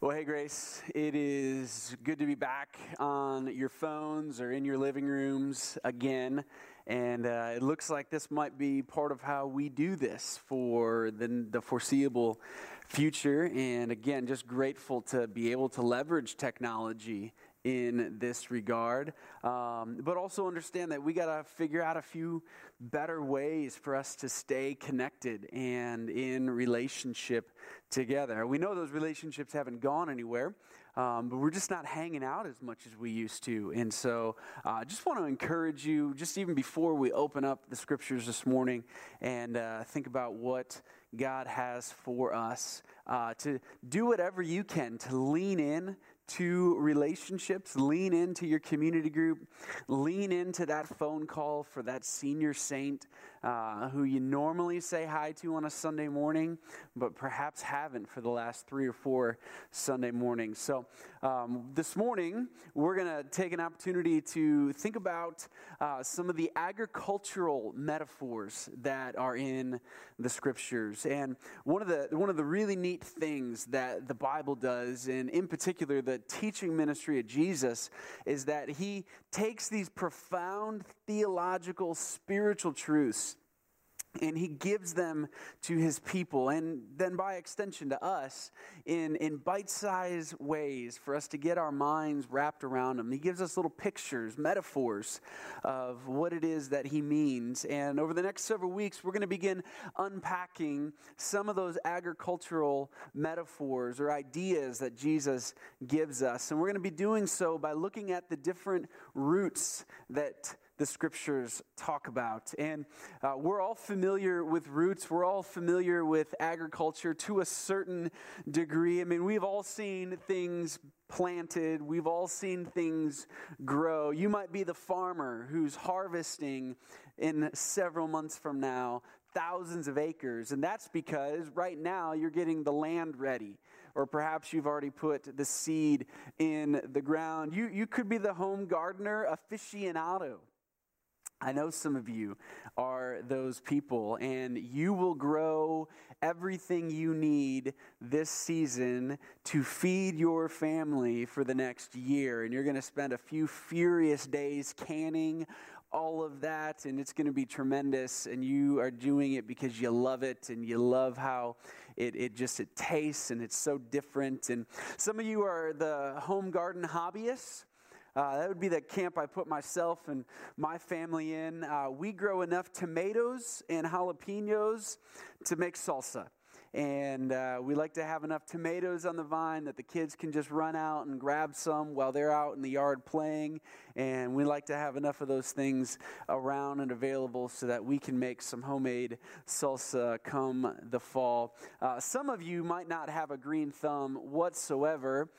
Well, hey, Grace. It is good to be back on your phones or in your living rooms again. And uh, it looks like this might be part of how we do this for the, the foreseeable future. And again, just grateful to be able to leverage technology in this regard. Um, but also understand that we got to figure out a few better ways for us to stay connected and in relationship together. We know those relationships haven't gone anywhere, um, but we're just not hanging out as much as we used to. And so I uh, just want to encourage you, just even before we open up the scriptures this morning and uh, think about what God has for us, uh, to do whatever you can to lean in to relationships, lean into your community group, lean into that phone call for that senior saint uh, who you normally say hi to on a Sunday morning, but perhaps haven't for the last three or four Sunday mornings. So um, this morning, we're going to take an opportunity to think about uh, some of the agricultural metaphors that are in the scriptures. And one of the, one of the really neat things that the Bible does, and in particular, the teaching ministry of Jesus is that he takes these profound theological, spiritual truths and he gives them to his people and then by extension to us in, in bite-sized ways for us to get our minds wrapped around them he gives us little pictures metaphors of what it is that he means. And over the next several weeks we're going to begin unpacking some of those agricultural metaphors or ideas that jesus gives us. And we're going to be doing so by looking at the different roots that the scriptures talk about. And uh, we're all familiar with roots, we're all familiar with agriculture to a certain degree. I mean, we've all seen things planted, we've all seen things grow. You might be the farmer who's harvesting in several months from now thousands of acres. And that's because right now you're getting the land ready. Or perhaps you've already put the seed in the ground. You, you could be the home gardener aficionado. I know some of you are those people, and you will grow everything you need this season to feed your family for the next year. And you're going to spend a few furious days canning all of that, and it's going to be tremendous. And you are doing it because you love it, and you love how it, it just it tastes, and it's so different. And some of you are the home garden hobbyists. Uh, that would be the camp I put myself and my family in. Uh, we grow enough tomatoes and jalapenos to make salsa. And uh, we like to have enough tomatoes on the vine that the kids can just run out and grab some while they're out in the yard playing. And we like to have enough of those things around and available so that we can make some homemade salsa come the fall. Uh, some of you might not have a green thumb whatsoever,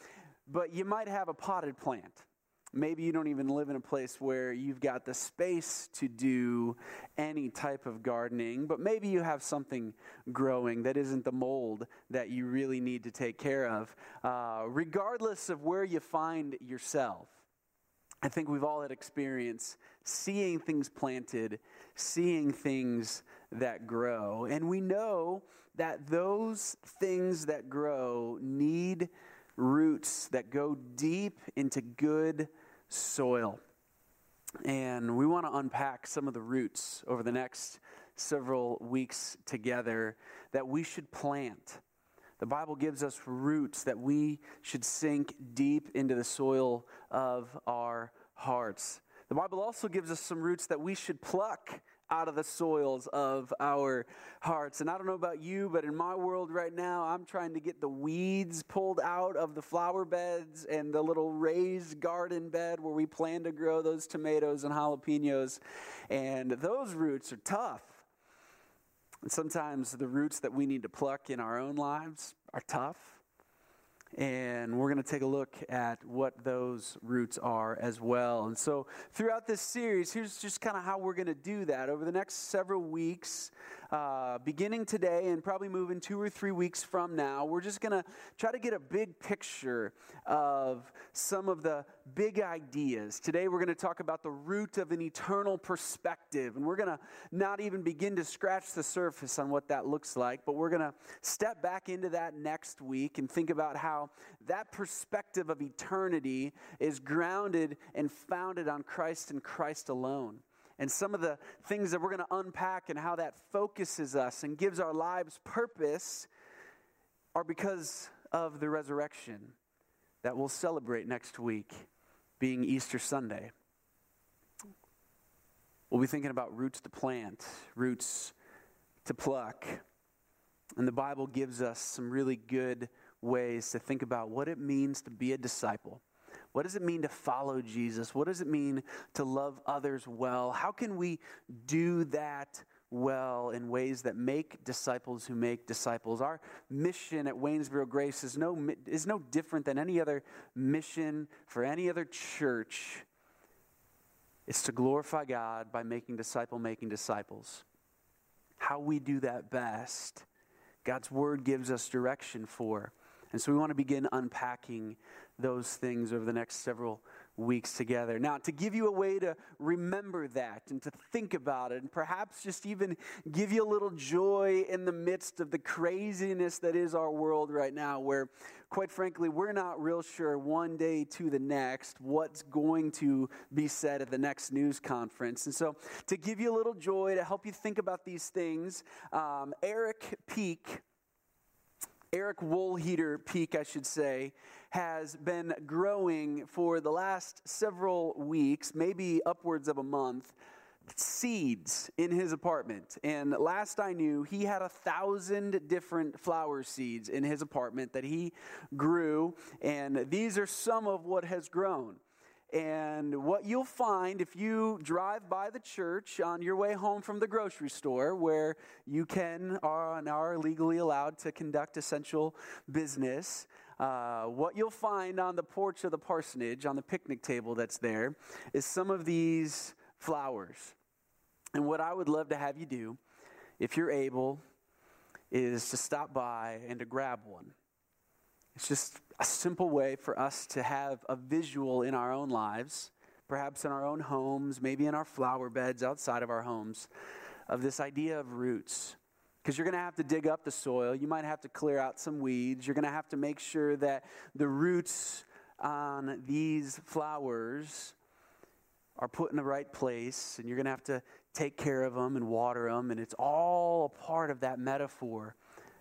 but you might have a potted plant. Maybe you don't even live in a place where you've got the space to do any type of gardening, but maybe you have something growing that isn't the mold that you really need to take care of. Uh, regardless of where you find yourself, I think we've all had experience seeing things planted, seeing things that grow. And we know that those things that grow need roots that go deep into good soil. And we want to unpack some of the roots over the next several weeks together that we should plant. The Bible gives us roots that we should sink deep into the soil of our hearts. The Bible also gives us some roots that we should pluck out of the soils of our hearts. And I don't know about you, but in my world right now, I'm trying to get the weeds pulled out of the flower beds and the little raised garden bed where we plan to grow those tomatoes and jalapenos. And those roots are tough. And sometimes the roots that we need to pluck in our own lives are tough. And we're going to take a look at what those roots are as well. And so, throughout this series, here's just kind of how we're going to do that. Over the next several weeks, uh, beginning today and probably moving two or three weeks from now, we're just going to try to get a big picture of some of the big ideas. Today, we're going to talk about the root of an eternal perspective. And we're going to not even begin to scratch the surface on what that looks like, but we're going to step back into that next week and think about how that perspective of eternity is grounded and founded on Christ and Christ alone and some of the things that we're going to unpack and how that focuses us and gives our lives purpose are because of the resurrection that we'll celebrate next week, being Easter Sunday. We'll be thinking about roots to plant, roots to pluck. And the Bible gives us some really good ways to think about what it means to be a disciple. What does it mean to follow Jesus? What does it mean to love others well? How can we do that well in ways that make disciples who make disciples? Our mission at Waynesboro Grace is no, is no different than any other mission for any other church. It's to glorify God by making disciple making disciples. How we do that best, God's Word gives us direction for. And so we want to begin unpacking those things over the next several weeks together. Now, to give you a way to remember that and to think about it, and perhaps just even give you a little joy in the midst of the craziness that is our world right now, where, quite frankly, we're not real sure one day to the next what's going to be said at the next news conference. And so, to give you a little joy, to help you think about these things, um, Eric Peak. Eric Woolheater Peak, I should say, has been growing for the last several weeks, maybe upwards of a month, seeds in his apartment. And last I knew, he had a thousand different flower seeds in his apartment that he grew. And these are some of what has grown. And what you'll find if you drive by the church on your way home from the grocery store, where you can are, are legally allowed to conduct essential business, uh, what you'll find on the porch of the parsonage, on the picnic table that's there, is some of these flowers. And what I would love to have you do, if you're able, is to stop by and to grab one. It's just a simple way for us to have a visual in our own lives, perhaps in our own homes, maybe in our flower beds outside of our homes, of this idea of roots because you're going to have to dig up the soil. You might have to clear out some weeds. You're going to have to make sure that the roots on these flowers are put in the right place, and you're going to have to take care of them and water them. And it's all a part of that metaphor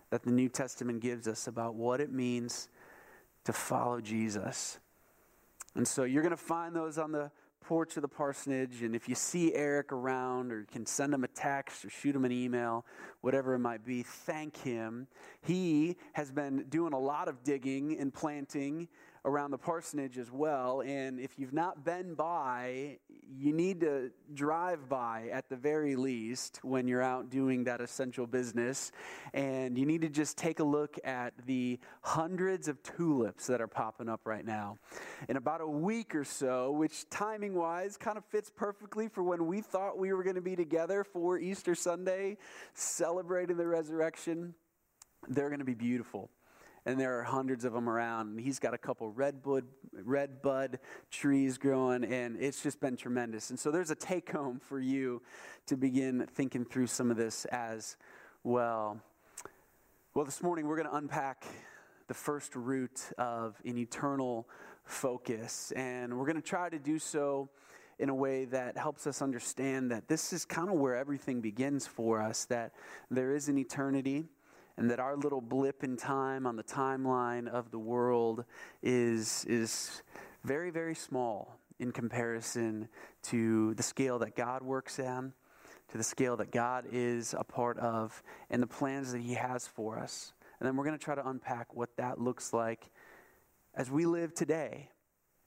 that the New Testament gives us about what it means to follow Jesus. And so you're going to find those on the porch of the parsonage, and if you see Eric around, or you can send him a text or shoot him an email, whatever it might be, thank him. He has been doing a lot of digging and planting around the parsonage as well. And if you've not been by, you need to drive by at the very least when you're out doing that essential business. And you need to just take a look at the hundreds of tulips that are popping up right now. In about a week or so, which timing wise kind of fits perfectly for when we thought we were going to be together for Easter Sunday, celebrating the resurrection, they're going to be beautiful and there are hundreds of them around. And he's got a couple red bud, red bud trees growing, and it's just been tremendous. And so there's a take home for you to begin thinking through some of this as well. Well, this morning we're going to unpack the first root of an eternal focus, and we're going to try to do so in a way that helps us understand that this is kind of where everything begins for us, that there is an eternity and that our little blip in time on the timeline of the world is, is very, very small in comparison to the scale that God works in, to the scale that God is a part of, and the plans that He has for us. And then we're going to try to unpack what that looks like as we live today,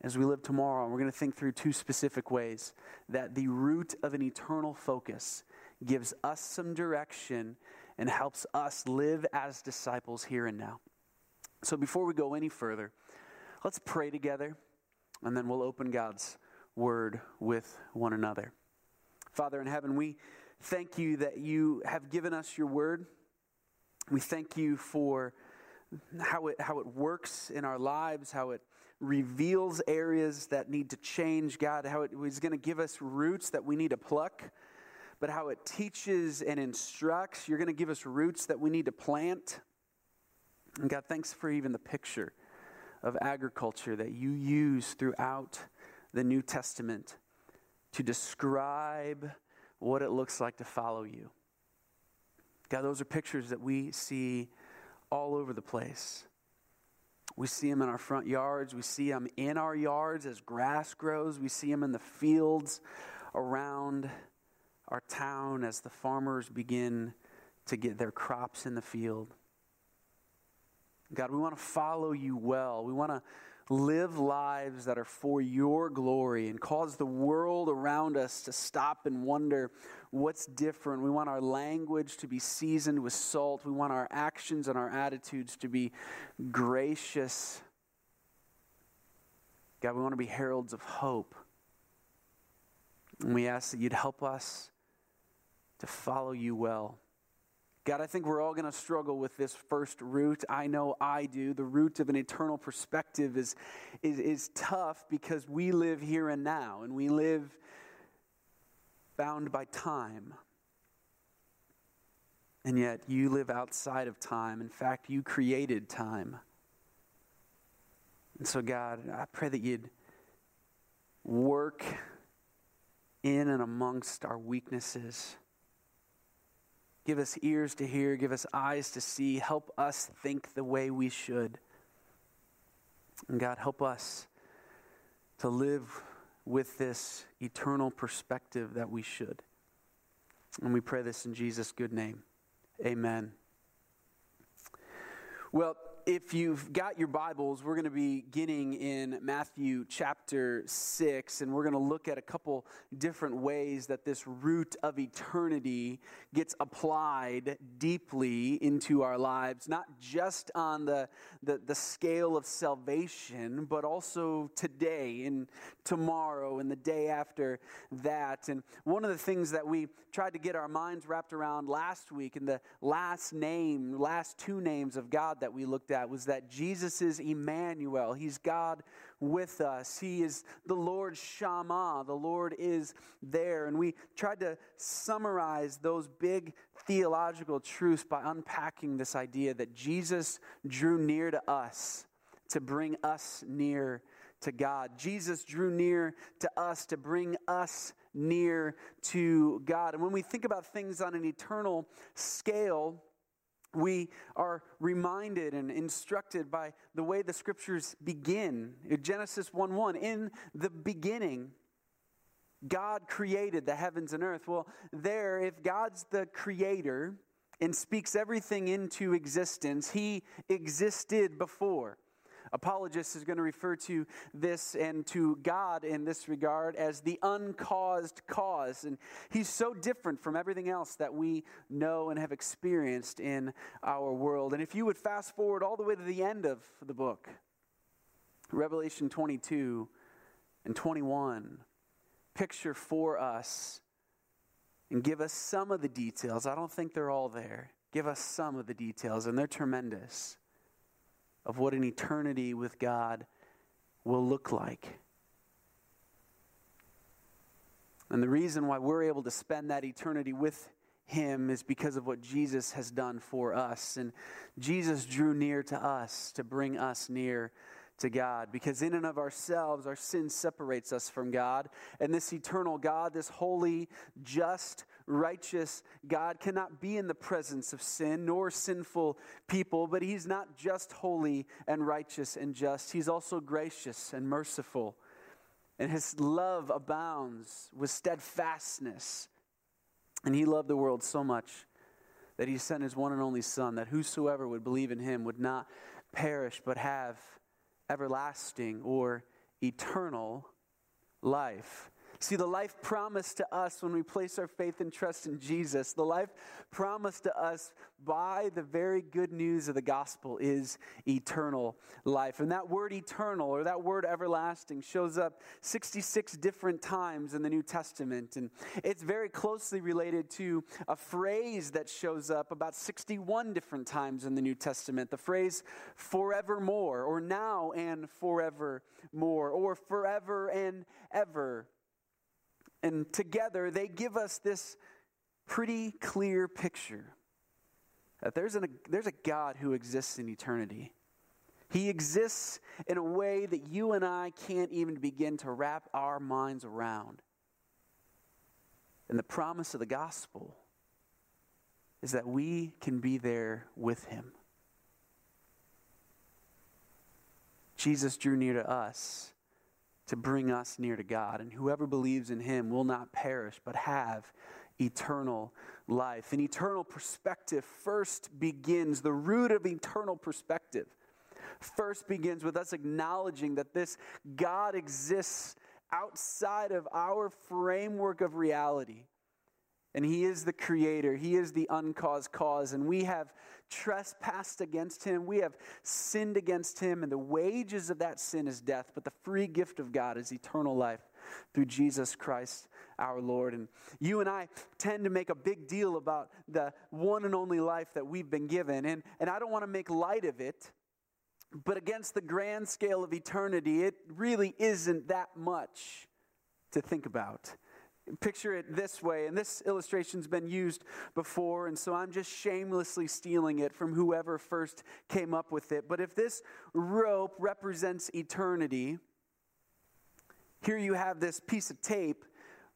as we live tomorrow. And we're going to think through two specific ways that the root of an eternal focus gives us some direction and helps us live as disciples here and now. So before we go any further, let's pray together, and then we'll open God's word with one another. Father in heaven, we thank you that you have given us your word. We thank you for how it, how it works in our lives, how it reveals areas that need to change, God, how it is going to give us roots that we need to pluck, but how it teaches and instructs. You're going to give us roots that we need to plant. And God, thanks for even the picture of agriculture that you use throughout the New Testament to describe what it looks like to follow you. God, those are pictures that we see all over the place. We see them in our front yards. We see them in our yards as grass grows. We see them in the fields around our town as the farmers begin to get their crops in the field. God, we want to follow you well. We want to live lives that are for your glory and cause the world around us to stop and wonder what's different. We want our language to be seasoned with salt. We want our actions and our attitudes to be gracious. God, we want to be heralds of hope. And we ask that you'd help us to follow you well. God, I think we're all going to struggle with this first root. I know I do. The root of an eternal perspective is, is, is tough because we live here and now, and we live bound by time. And yet, you live outside of time. In fact, you created time. And so, God, I pray that you'd work in and amongst our weaknesses Give us ears to hear, give us eyes to see. Help us think the way we should. And God, help us to live with this eternal perspective that we should. And we pray this in Jesus' good name. Amen. Well, if you've got your Bibles, we're going to be beginning in Matthew chapter 6, and we're going to look at a couple different ways that this root of eternity gets applied deeply into our lives, not just on the, the, the scale of salvation, but also today and tomorrow and the day after that. And one of the things that we tried to get our minds wrapped around last week, and the last name, last two names of God that we looked at was that Jesus is Emmanuel. He's God with us. He is the Lord Shammah. The Lord is there. And we tried to summarize those big theological truths by unpacking this idea that Jesus drew near to us to bring us near to God. Jesus drew near to us to bring us near to God. And when we think about things on an eternal scale, we are reminded and instructed by the way the scriptures begin. Genesis 1 1, in the beginning, God created the heavens and earth. Well, there, if God's the creator and speaks everything into existence, he existed before. Apologist is going to refer to this and to God in this regard as the uncaused cause. And he's so different from everything else that we know and have experienced in our world. And if you would fast forward all the way to the end of the book, Revelation 22 and 21, picture for us and give us some of the details. I don't think they're all there. Give us some of the details, and they're tremendous of what an eternity with God will look like. And the reason why we're able to spend that eternity with Him is because of what Jesus has done for us. And Jesus drew near to us to bring us near to God because in and of ourselves our sin separates us from God and this eternal God this holy just righteous God cannot be in the presence of sin nor sinful people, but he's not just holy and righteous and just, he's also gracious and merciful. And his love abounds with steadfastness. And he loved the world so much that he sent his one and only Son, that whosoever would believe in him would not perish, but have everlasting or eternal life. See, the life promised to us when we place our faith and trust in Jesus, the life promised to us by the very good news of the gospel is eternal life. And that word eternal or that word everlasting shows up 66 different times in the New Testament. And it's very closely related to a phrase that shows up about 61 different times in the New Testament the phrase forevermore, or now and forevermore, or forever and ever. And together, they give us this pretty clear picture that there's, an, there's a God who exists in eternity. He exists in a way that you and I can't even begin to wrap our minds around. And the promise of the gospel is that we can be there with him. Jesus drew near to us to bring us near to God. And whoever believes in him will not perish, but have eternal life. An eternal perspective first begins, the root of eternal perspective first begins with us acknowledging that this God exists outside of our framework of reality. And He is the creator, He is the uncaused cause, and we have trespassed against Him. We have sinned against Him, and the wages of that sin is death, but the free gift of God is eternal life through Jesus Christ our Lord. And you and I tend to make a big deal about the one and only life that we've been given, and, and I don't want to make light of it. But against the grand scale of eternity, it really isn't that much to think about. Picture it this way, and this illustration's been used before, and so I'm just shamelessly stealing it from whoever first came up with it. But if this rope represents eternity, here you have this piece of tape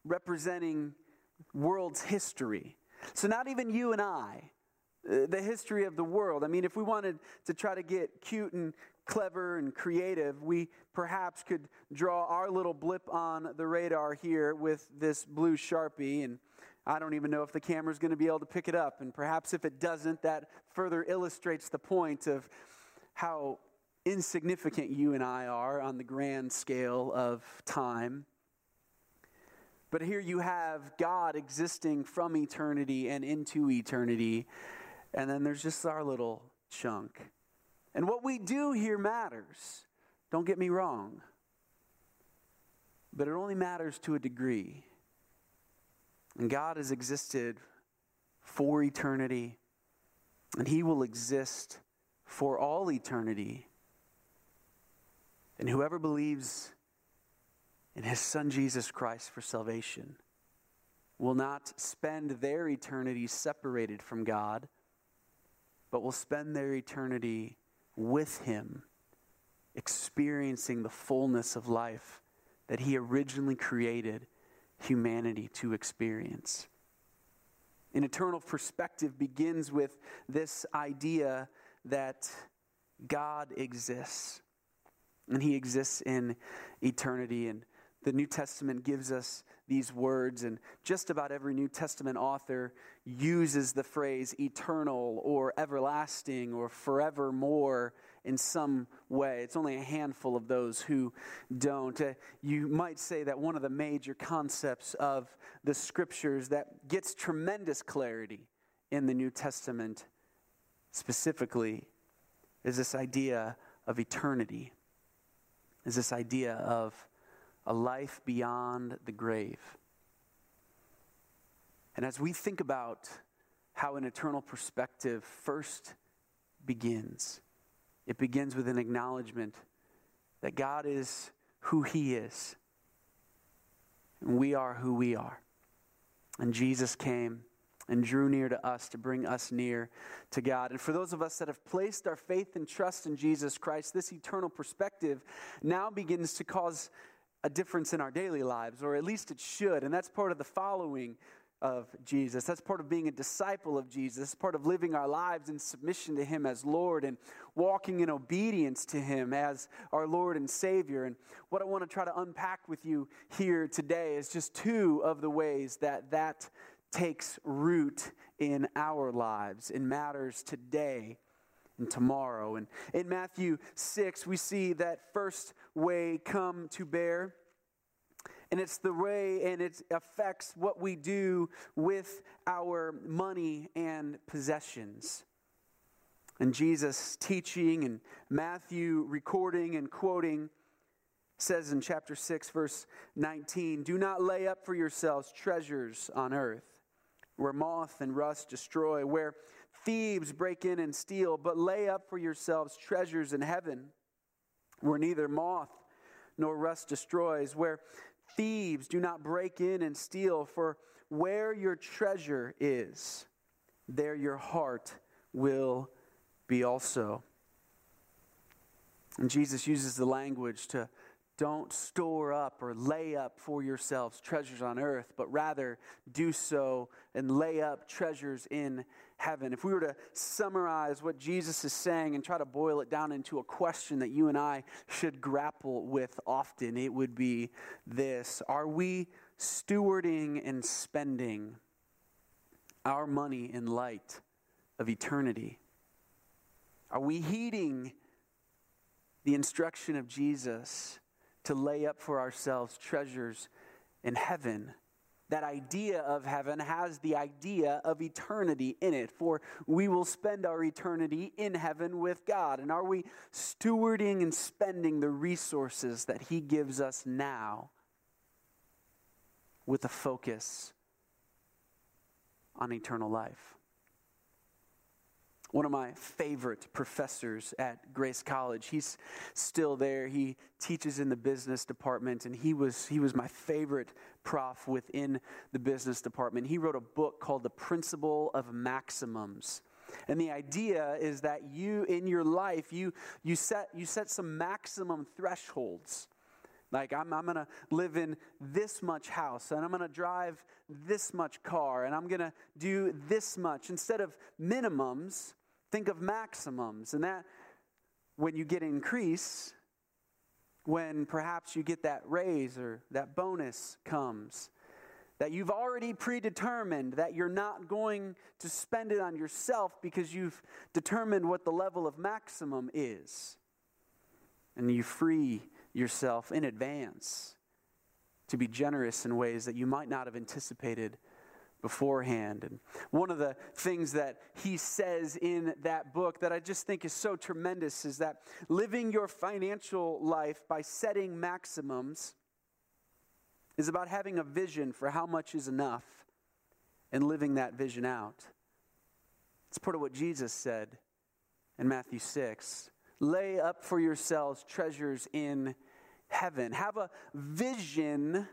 representing world's history. So, not even you and I, uh, the history of the world. I mean, if we wanted to try to get cute and clever and creative, we perhaps could draw our little blip on the radar here with this blue Sharpie. And I don't even know if the camera's going to be able to pick it up. And perhaps if it doesn't, that further illustrates the point of how insignificant you and I are on the grand scale of time. But here you have God existing from eternity and into eternity. And then there's just our little chunk and what we do here matters. Don't get me wrong. But it only matters to a degree. And God has existed for eternity, and He will exist for all eternity. And whoever believes in His Son Jesus Christ for salvation will not spend their eternity separated from God, but will spend their eternity with Him, experiencing the fullness of life that He originally created humanity to experience. An eternal perspective begins with this idea that God exists, and He exists in eternity. And the New Testament gives us these words, and just about every New Testament author uses the phrase eternal or everlasting or forevermore in some way. It's only a handful of those who don't. Uh, you might say that one of the major concepts of the scriptures that gets tremendous clarity in the New Testament specifically is this idea of eternity, is this idea of a life beyond the grave. And as we think about how an eternal perspective first begins, it begins with an acknowledgement that God is who He is, and we are who we are. And Jesus came and drew near to us to bring us near to God. And for those of us that have placed our faith and trust in Jesus Christ, this eternal perspective now begins to cause a difference in our daily lives, or at least it should. And that's part of the following of Jesus. That's part of being a disciple of Jesus. part of living our lives in submission to Him as Lord and walking in obedience to Him as our Lord and Savior. And what I want to try to unpack with you here today is just two of the ways that that takes root in our lives, in matters today and tomorrow. And in Matthew 6, we see that first way come to bear. And it's the way, and it affects what we do with our money and possessions. And Jesus teaching and Matthew recording and quoting says in chapter 6, verse 19 Do not lay up for yourselves treasures on earth, where moth and rust destroy, where thieves break in and steal, but lay up for yourselves treasures in heaven, where neither moth nor rust destroys, where thieves do not break in and steal, for where your treasure is, there your heart will be also. And Jesus uses the language to don't store up or lay up for yourselves treasures on earth, but rather do so and lay up treasures in heaven. If we were to summarize what Jesus is saying and try to boil it down into a question that you and I should grapple with often, it would be this Are we stewarding and spending our money in light of eternity? Are we heeding the instruction of Jesus to lay up for ourselves treasures in heaven? That idea of heaven has the idea of eternity in it, for we will spend our eternity in heaven with God. And are we stewarding and spending the resources that He gives us now with a focus on eternal life? One of my favorite professors at Grace College. He's still there. He teaches in the business department, and he was, he was my favorite prof within the business department. He wrote a book called The Principle of Maximums. And the idea is that you, in your life, you, you, set, you set some maximum thresholds. Like, I'm, I'm going to live in this much house, and I'm going to drive this much car, and I'm going to do this much. Instead of minimums, think of maximums. And that, when you get increase, when perhaps you get that raise or that bonus comes, that you've already predetermined that you're not going to spend it on yourself because you've determined what the level of maximum is. And you free yourself in advance to be generous in ways that you might not have anticipated beforehand. And one of the things that he says in that book that I just think is so tremendous is that living your financial life by setting maximums is about having a vision for how much is enough and living that vision out. It's part of what Jesus said in Matthew 6. Lay up for yourselves treasures in heaven. Have a vision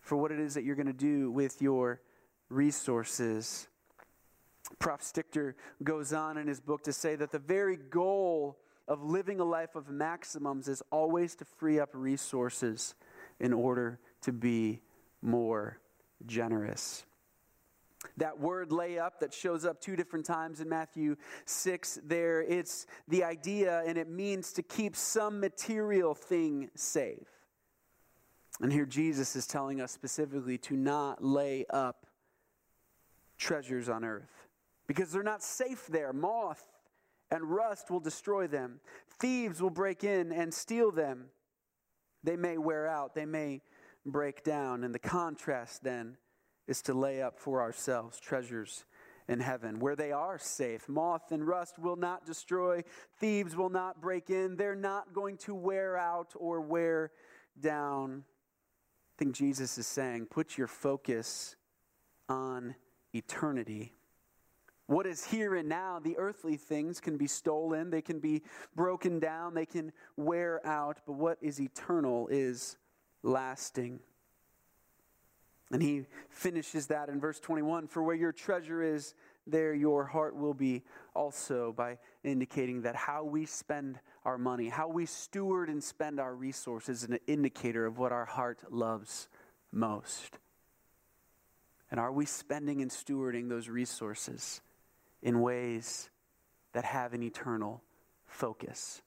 for what it is that you're going to do with your resources. Prof. Stichter goes on in his book to say that the very goal of living a life of maximums is always to free up resources in order to be more generous. That word lay up that shows up two different times in Matthew 6 there, it's the idea and it means to keep some material thing safe. And here Jesus is telling us specifically to not lay up treasures on earth because they're not safe there. Moth and rust will destroy them, thieves will break in and steal them. They may wear out, they may break down. And the contrast then is to lay up for ourselves treasures in heaven where they are safe. Moth and rust will not destroy, thieves will not break in, they're not going to wear out or wear down. I think Jesus is saying, put your focus on eternity. What is here and now, the earthly things can be stolen, they can be broken down, they can wear out, but what is eternal is lasting. And he finishes that in verse 21 For where your treasure is, there your heart will be also, by indicating that how we spend our money, how we steward and spend our resources, is an indicator of what our heart loves most. And are we spending and stewarding those resources in ways that have an eternal focus?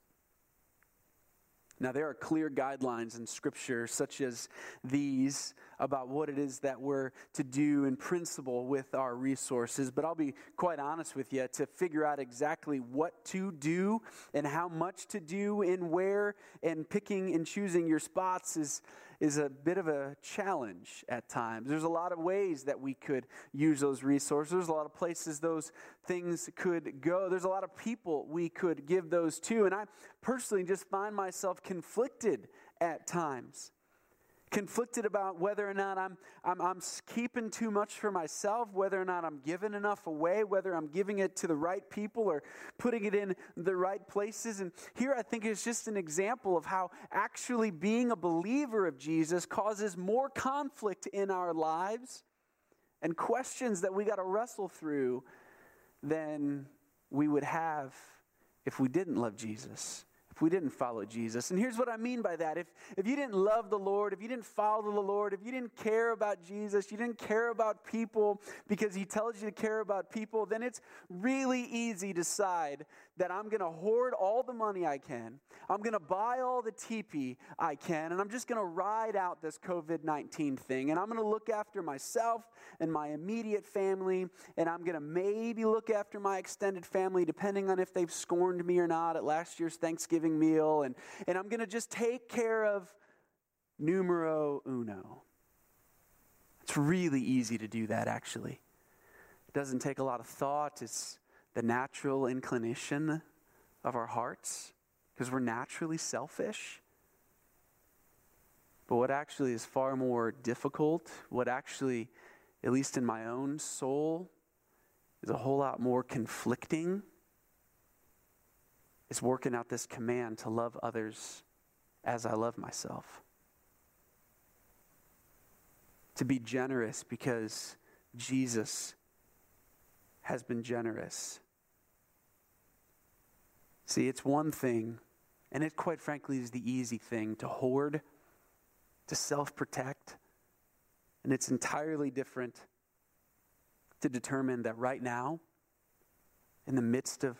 Now, there are clear guidelines in Scripture, such as these, about what it is that we're to do in principle with our resources. But I'll be quite honest with you to figure out exactly what to do and how much to do and where, and picking and choosing your spots is is a bit of a challenge at times. There's a lot of ways that we could use those resources. There's a lot of places those things could go. There's a lot of people we could give those to. And I personally just find myself conflicted at times conflicted about whether or not I'm, I'm, I'm keeping too much for myself, whether or not I'm giving enough away, whether I'm giving it to the right people or putting it in the right places. And here I think is just an example of how actually being a believer of Jesus causes more conflict in our lives and questions that we got to wrestle through than we would have if we didn't love Jesus we didn't follow Jesus. And here's what I mean by that. If, if you didn't love the Lord, if you didn't follow the Lord, if you didn't care about Jesus, you didn't care about people because he tells you to care about people, then it's really easy to decide that I'm going to hoard all the money I can. I'm going to buy all the teepee I can, and I'm just going to ride out this COVID 19 thing. And I'm going to look after myself and my immediate family, and I'm going to maybe look after my extended family, depending on if they've scorned me or not at last year's Thanksgiving meal. And, and I'm going to just take care of numero uno. It's really easy to do that, actually. It doesn't take a lot of thought. It's the natural inclination of our hearts because we're naturally selfish. But what actually is far more difficult, what actually, at least in my own soul, is a whole lot more conflicting, is working out this command to love others as I love myself. To be generous because Jesus has been generous. See, it's one thing, and it quite frankly is the easy thing to hoard, to self protect, and it's entirely different to determine that right now, in the midst of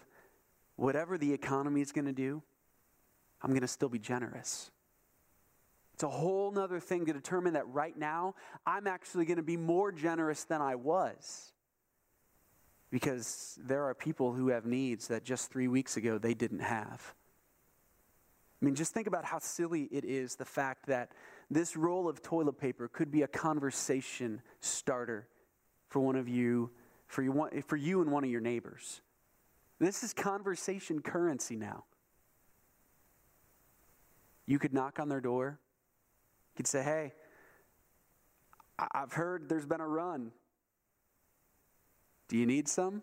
whatever the economy is going to do, I'm going to still be generous. It's a whole nother thing to determine that right now, I'm actually going to be more generous than I was because there are people who have needs that just three weeks ago they didn't have. I mean, just think about how silly it is the fact that this roll of toilet paper could be a conversation starter for one of you, for you, for you and one of your neighbors. This is conversation currency now. You could knock on their door. You could say, Hey, I've heard there's been a run do you need some?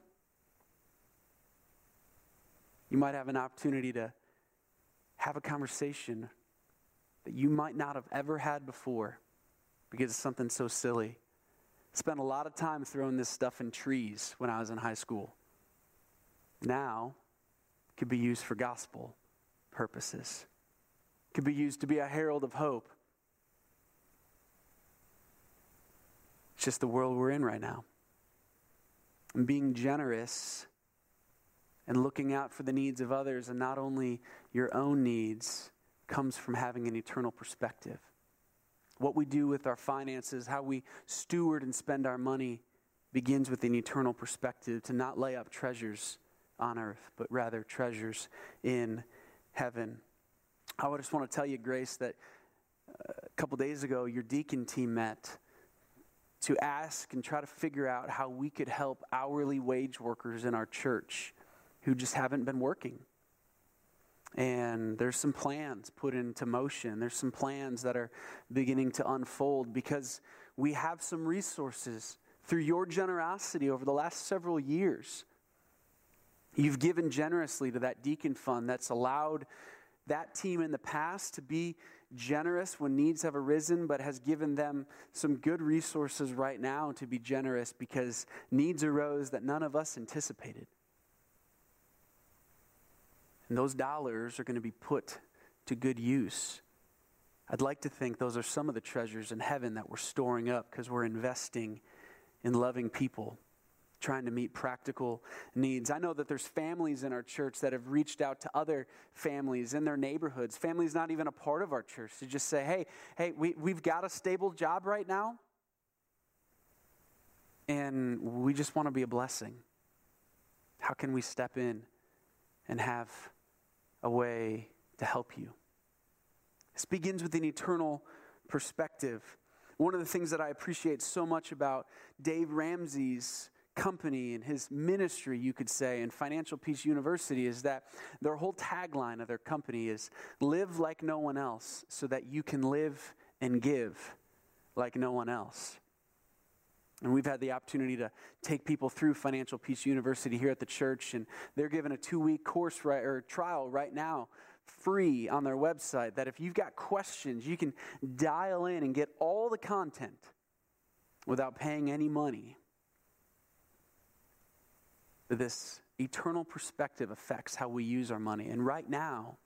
You might have an opportunity to have a conversation that you might not have ever had before because it's something so silly. Spent a lot of time throwing this stuff in trees when I was in high school. Now, it could be used for gospel purposes. It could be used to be a herald of hope. It's just the world we're in right now and being generous and looking out for the needs of others and not only your own needs comes from having an eternal perspective. What we do with our finances, how we steward and spend our money, begins with an eternal perspective to not lay up treasures on earth, but rather treasures in heaven. I just want to tell you, Grace, that uh, a couple days ago, your deacon team met to ask and try to figure out how we could help hourly wage workers in our church who just haven't been working. And there's some plans put into motion. There's some plans that are beginning to unfold because we have some resources through your generosity over the last several years. You've given generously to that deacon fund that's allowed that team in the past to be generous when needs have arisen, but has given them some good resources right now to be generous because needs arose that none of us anticipated. And those dollars are going to be put to good use. I'd like to think those are some of the treasures in heaven that we're storing up because we're investing in loving people trying to meet practical needs. I know that there's families in our church that have reached out to other families in their neighborhoods, families not even a part of our church, to just say, hey, hey, we, we've got a stable job right now, and we just want to be a blessing. How can we step in and have a way to help you? This begins with an eternal perspective. One of the things that I appreciate so much about Dave Ramsey's company and his ministry, you could say, and Financial Peace University is that their whole tagline of their company is live like no one else so that you can live and give like no one else. And we've had the opportunity to take people through Financial Peace University here at the church, and they're given a two week course right, or trial right now, free on their website. That if you've got questions, you can dial in and get all the content without paying any money. This eternal perspective affects how we use our money. And right now,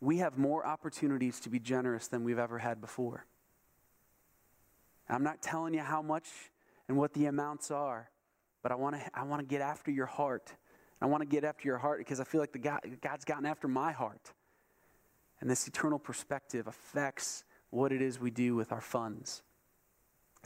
we have more opportunities to be generous than we've ever had before. I'm not telling you how much and what the amounts are, but I want to I want to get after your heart. I want to get after your heart because I feel like the God, God's gotten after my heart. And this eternal perspective affects what it is we do with our funds.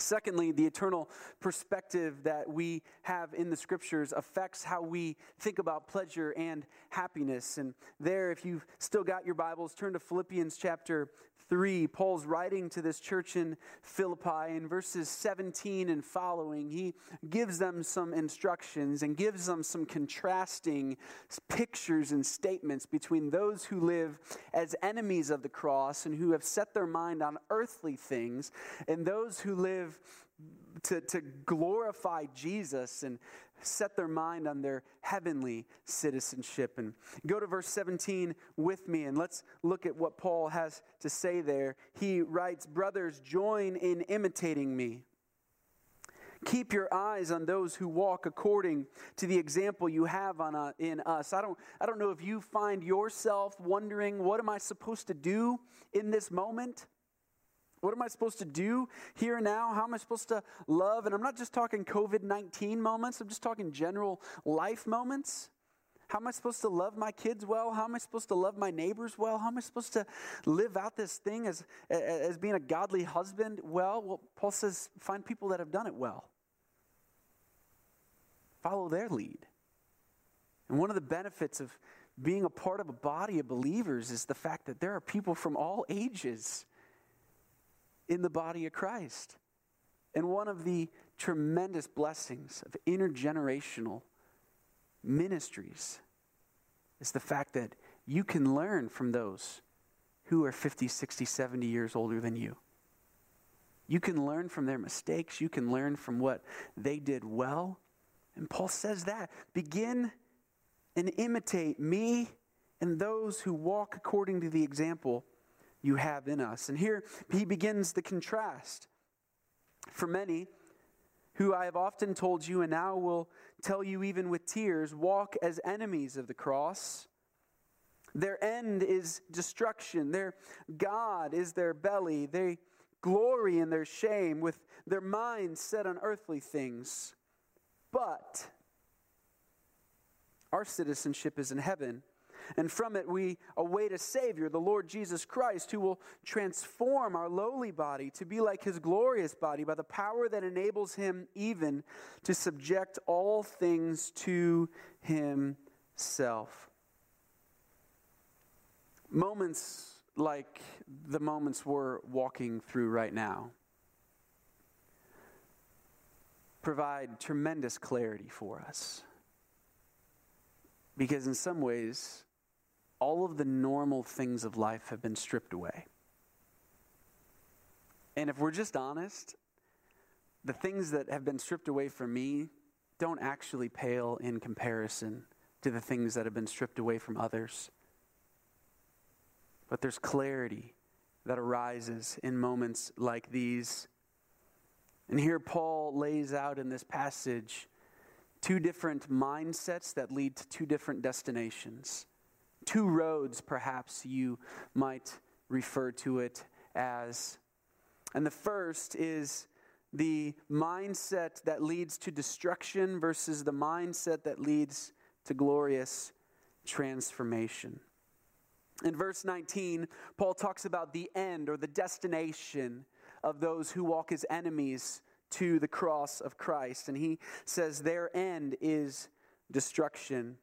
Secondly, the eternal perspective that we have in the scriptures affects how we think about pleasure and happiness. And there, if you've still got your Bibles, turn to Philippians chapter 3, Paul's writing to this church in Philippi in verses 17 and following. He gives them some instructions and gives them some contrasting pictures and statements between those who live as enemies of the cross and who have set their mind on earthly things and those who live to, to glorify Jesus and set their mind on their heavenly citizenship. And go to verse 17 with me and let's look at what Paul has to say there. He writes, Brothers, join in imitating me. Keep your eyes on those who walk according to the example you have on, uh, in us. I don't, I don't know if you find yourself wondering, what am I supposed to do in this moment? What am I supposed to do here now? How am I supposed to love? And I'm not just talking COVID 19 moments, I'm just talking general life moments. How am I supposed to love my kids well? How am I supposed to love my neighbors well? How am I supposed to live out this thing as, as being a godly husband well? Well, Paul says find people that have done it well, follow their lead. And one of the benefits of being a part of a body of believers is the fact that there are people from all ages in the body of Christ. And one of the tremendous blessings of intergenerational ministries is the fact that you can learn from those who are 50, 60, 70 years older than you. You can learn from their mistakes. You can learn from what they did well. And Paul says that. Begin and imitate me and those who walk according to the example you have in us. And here he begins the contrast. For many, who I have often told you and now will tell you even with tears, walk as enemies of the cross. Their end is destruction. Their God is their belly. They glory in their shame with their minds set on earthly things. But our citizenship is in heaven and from it we await a Savior, the Lord Jesus Christ, who will transform our lowly body to be like his glorious body by the power that enables him even to subject all things to himself. Moments like the moments we're walking through right now provide tremendous clarity for us. Because in some ways, all of the normal things of life have been stripped away. And if we're just honest, the things that have been stripped away from me don't actually pale in comparison to the things that have been stripped away from others. But there's clarity that arises in moments like these. And here Paul lays out in this passage two different mindsets that lead to two different destinations two roads, perhaps you might refer to it as. And the first is the mindset that leads to destruction versus the mindset that leads to glorious transformation. In verse 19, Paul talks about the end or the destination of those who walk as enemies to the cross of Christ. And he says their end is destruction.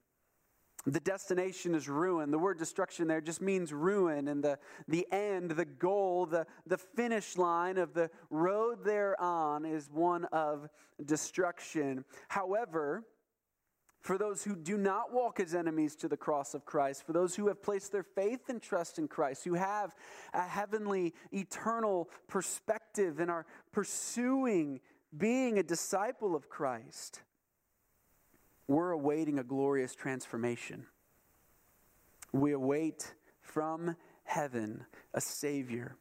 The destination is ruin. The word destruction there just means ruin. And the, the end, the goal, the, the finish line of the road they're is one of destruction. However, for those who do not walk as enemies to the cross of Christ, for those who have placed their faith and trust in Christ, who have a heavenly, eternal perspective and are pursuing being a disciple of Christ, we're awaiting a glorious transformation. We await from heaven a Savior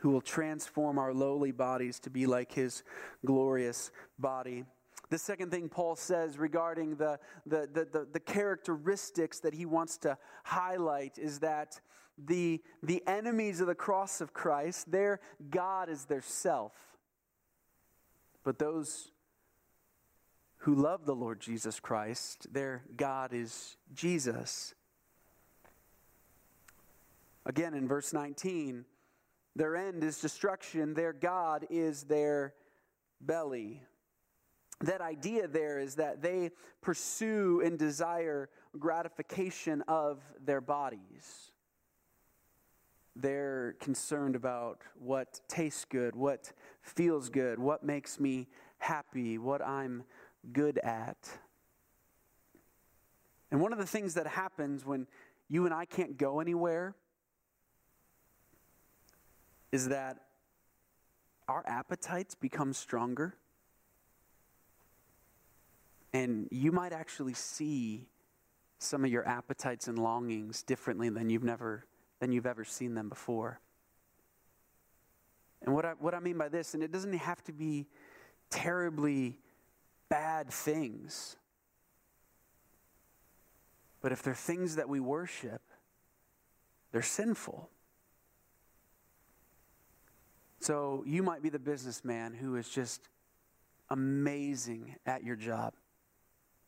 who will transform our lowly bodies to be like his glorious body. The second thing Paul says regarding the, the, the, the, the characteristics that he wants to highlight is that the, the enemies of the cross of Christ, their God is their self. But those who love the Lord Jesus Christ, their God is Jesus. Again, in verse 19, their end is destruction, their God is their belly. That idea there is that they pursue and desire gratification of their bodies. They're concerned about what tastes good, what feels good, what makes me happy, what I'm good at. And one of the things that happens when you and I can't go anywhere is that our appetites become stronger. And you might actually see some of your appetites and longings differently than you've never than you've ever seen them before. And what I, what I mean by this, and it doesn't have to be terribly bad things. But if they're things that we worship, they're sinful. So you might be the businessman who is just amazing at your job.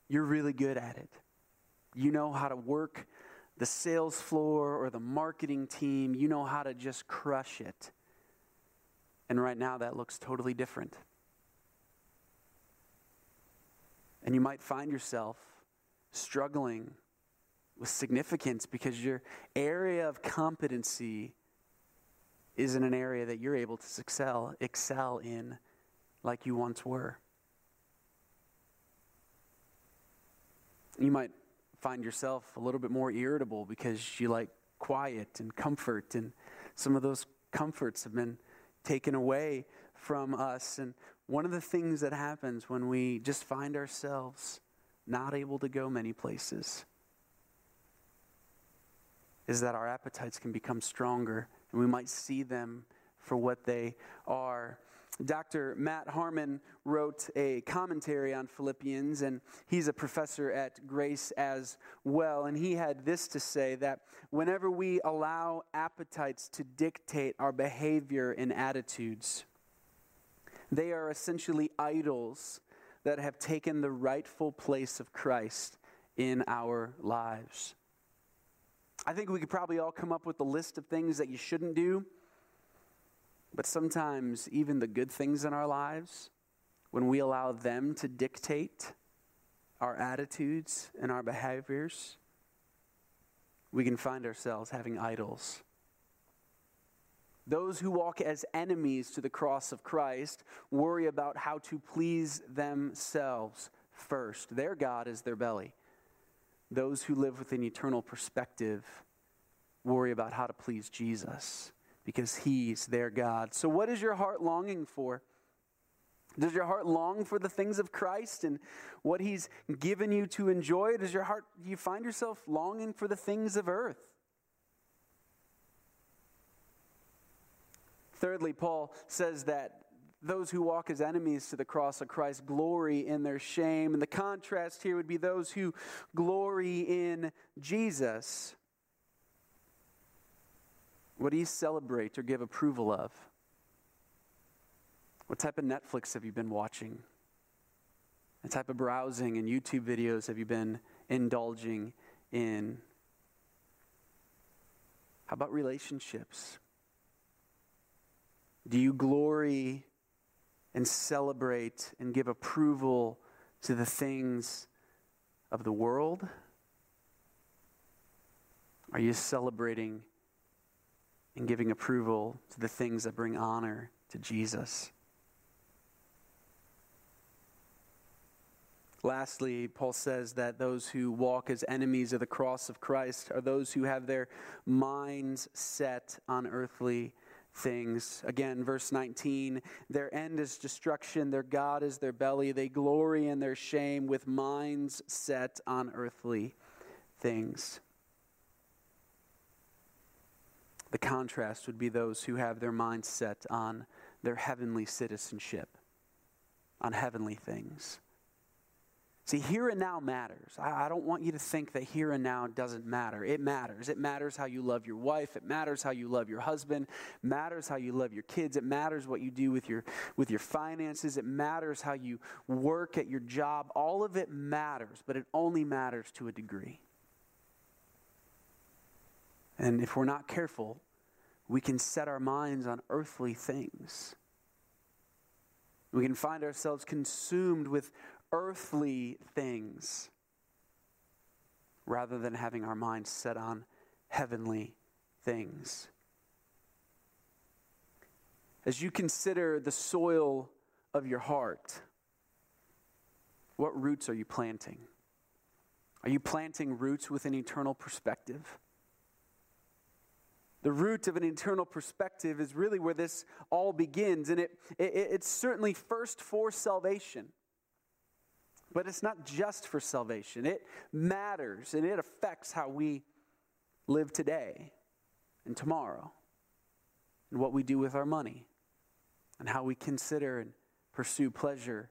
You're really good at it. You know how to work the sales floor or the marketing team. You know how to just crush it. And right now, that looks totally different. And you might find yourself struggling with significance because your area of competency isn't an area that you're able to excel, excel in like you once were. You might find yourself a little bit more irritable because you like quiet and comfort, and some of those comforts have been taken away from us. And one of the things that happens when we just find ourselves not able to go many places is that our appetites can become stronger and we might see them for what they are. Dr. Matt Harmon wrote a commentary on Philippians, and he's a professor at Grace as well. And he had this to say that whenever we allow appetites to dictate our behavior and attitudes, they are essentially idols that have taken the rightful place of Christ in our lives. I think we could probably all come up with a list of things that you shouldn't do. But sometimes, even the good things in our lives, when we allow them to dictate our attitudes and our behaviors, we can find ourselves having idols those who walk as enemies to the cross of Christ worry about how to please themselves first. Their God is their belly. Those who live with an eternal perspective worry about how to please Jesus because he's their God. So, what is your heart longing for? Does your heart long for the things of Christ and what he's given you to enjoy? Does your heart, do you find yourself longing for the things of earth? Thirdly, Paul says that those who walk as enemies to the cross of Christ glory in their shame. And the contrast here would be those who glory in Jesus. What do you celebrate or give approval of? What type of Netflix have you been watching? What type of browsing and YouTube videos have you been indulging in? How about relationships? Do you glory and celebrate and give approval to the things of the world? Are you celebrating and giving approval to the things that bring honor to Jesus? Lastly, Paul says that those who walk as enemies of the cross of Christ are those who have their minds set on earthly things. Again, verse 19 their end is destruction, their God is their belly. They glory in their shame with minds set on earthly things. The contrast would be those who have their minds set on their heavenly citizenship, on heavenly things. See, here and now matters. I, I, don't want you to think that here and now doesn't matter. It matters. It matters how you love your wife. It matters how you love your husband. It matters how you love your kids. It matters what you do with your, with your finances. It matters how you work at your job. All of it matters, but it only matters to a degree. And if we're not careful, we can set our minds on earthly things. We can find ourselves consumed with earthly things rather than having our minds set on heavenly things. As you consider the soil of your heart, what roots are you planting? Are you planting roots with an eternal perspective? The root of an eternal perspective is really where this all begins, and it, it, it's certainly first for salvation. But it's not just for salvation, it matters and it affects how we live today and tomorrow, and what we do with our money, and how we consider and pursue pleasure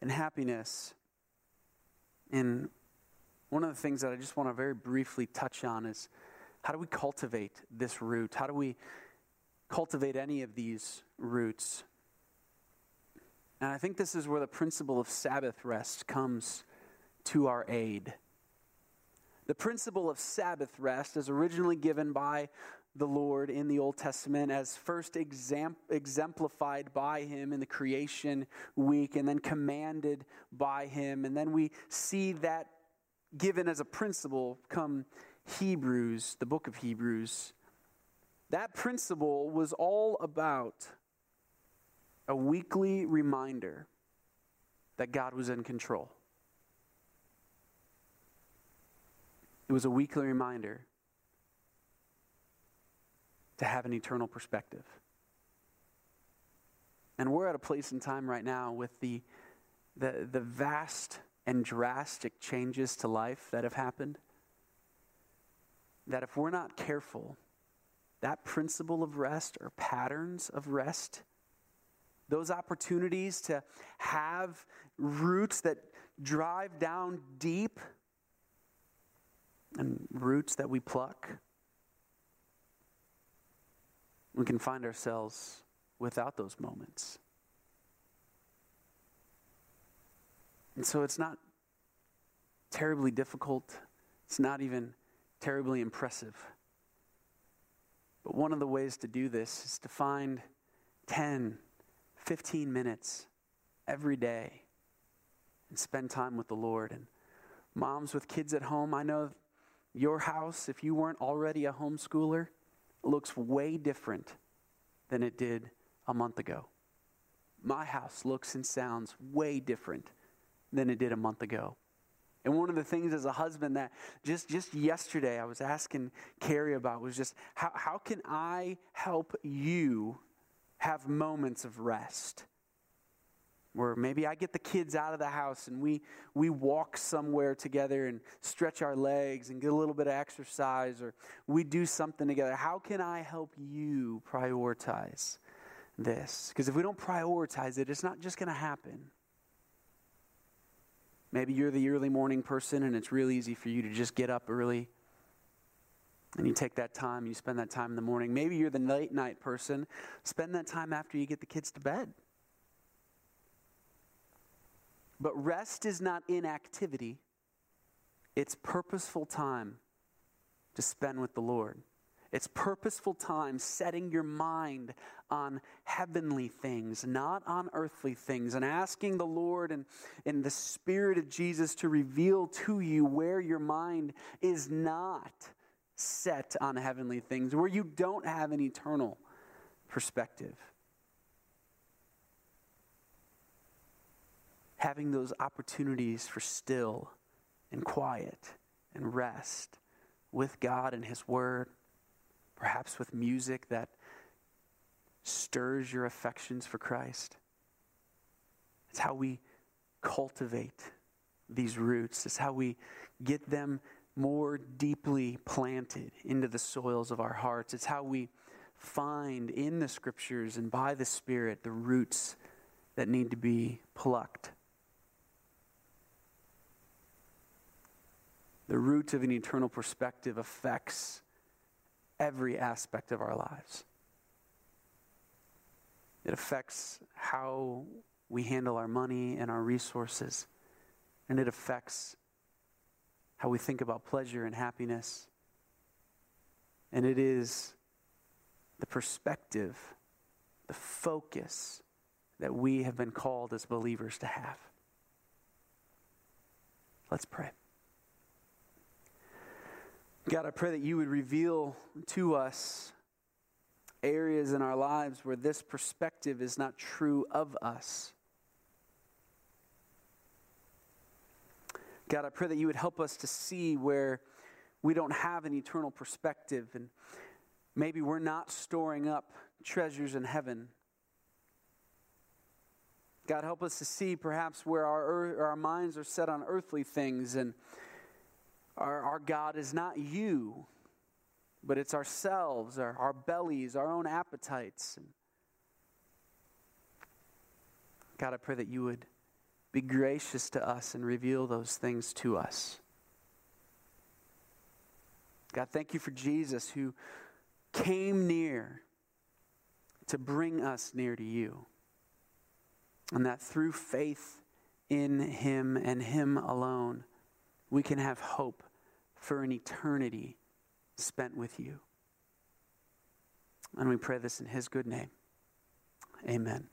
and happiness. And one of the things that I just want to very briefly touch on is how do we cultivate this root? How do we cultivate any of these roots? And I think this is where the principle of Sabbath rest comes to our aid. The principle of Sabbath rest is originally given by the Lord in the Old Testament as first exemplified by Him in the creation week and then commanded by Him. And then we see that given as a principle come Hebrews, the book of Hebrews. That principle was all about a weekly reminder that God was in control. It was a weekly reminder to have an eternal perspective. And we're at a place in time right now with the, the, the vast and drastic changes to life that have happened that if we're not careful, that principle of rest or patterns of rest those opportunities to have roots that drive down deep and roots that we pluck, we can find ourselves without those moments. And so it's not terribly difficult, it's not even terribly impressive. But one of the ways to do this is to find 10, 15 minutes every day and spend time with the Lord. And moms with kids at home, I know your house, if you weren't already a homeschooler, looks way different than it did a month ago. My house looks and sounds way different than it did a month ago. And one of the things as a husband that just, just yesterday I was asking Carrie about was just how, how can I help you have moments of rest where maybe I get the kids out of the house and we, we walk somewhere together and stretch our legs and get a little bit of exercise or we do something together. How can I help you prioritize this? Because if we don't prioritize it, it's not just going to happen. Maybe you're the early morning person and it's real easy for you to just get up early and you take that time, you spend that time in the morning. Maybe you're the late night person. Spend that time after you get the kids to bed. But rest is not inactivity, it's purposeful time to spend with the Lord. It's purposeful time setting your mind on heavenly things, not on earthly things, and asking the Lord and, and the Spirit of Jesus to reveal to you where your mind is not set on heavenly things, where you don't have an eternal perspective. Having those opportunities for still and quiet and rest with God and His Word, perhaps with music that stirs your affections for Christ. It's how we cultivate these roots, it's how we get them more deeply planted into the soils of our hearts. It's how we find in the scriptures and by the Spirit the roots that need to be plucked. The roots of an eternal perspective affects every aspect of our lives. It affects how we handle our money and our resources, and it affects how we think about pleasure and happiness. And it is the perspective, the focus that we have been called as believers to have. Let's pray. God, I pray that you would reveal to us areas in our lives where this perspective is not true of us. God, I pray that you would help us to see where we don't have an eternal perspective and maybe we're not storing up treasures in heaven. God, help us to see perhaps where our, our minds are set on earthly things and our, our God is not you, but it's ourselves, our, our bellies, our own appetites. God, I pray that you would be gracious to us and reveal those things to us. God, thank you for Jesus who came near to bring us near to you. And that through faith in him and him alone, we can have hope for an eternity spent with you. And we pray this in his good name. Amen.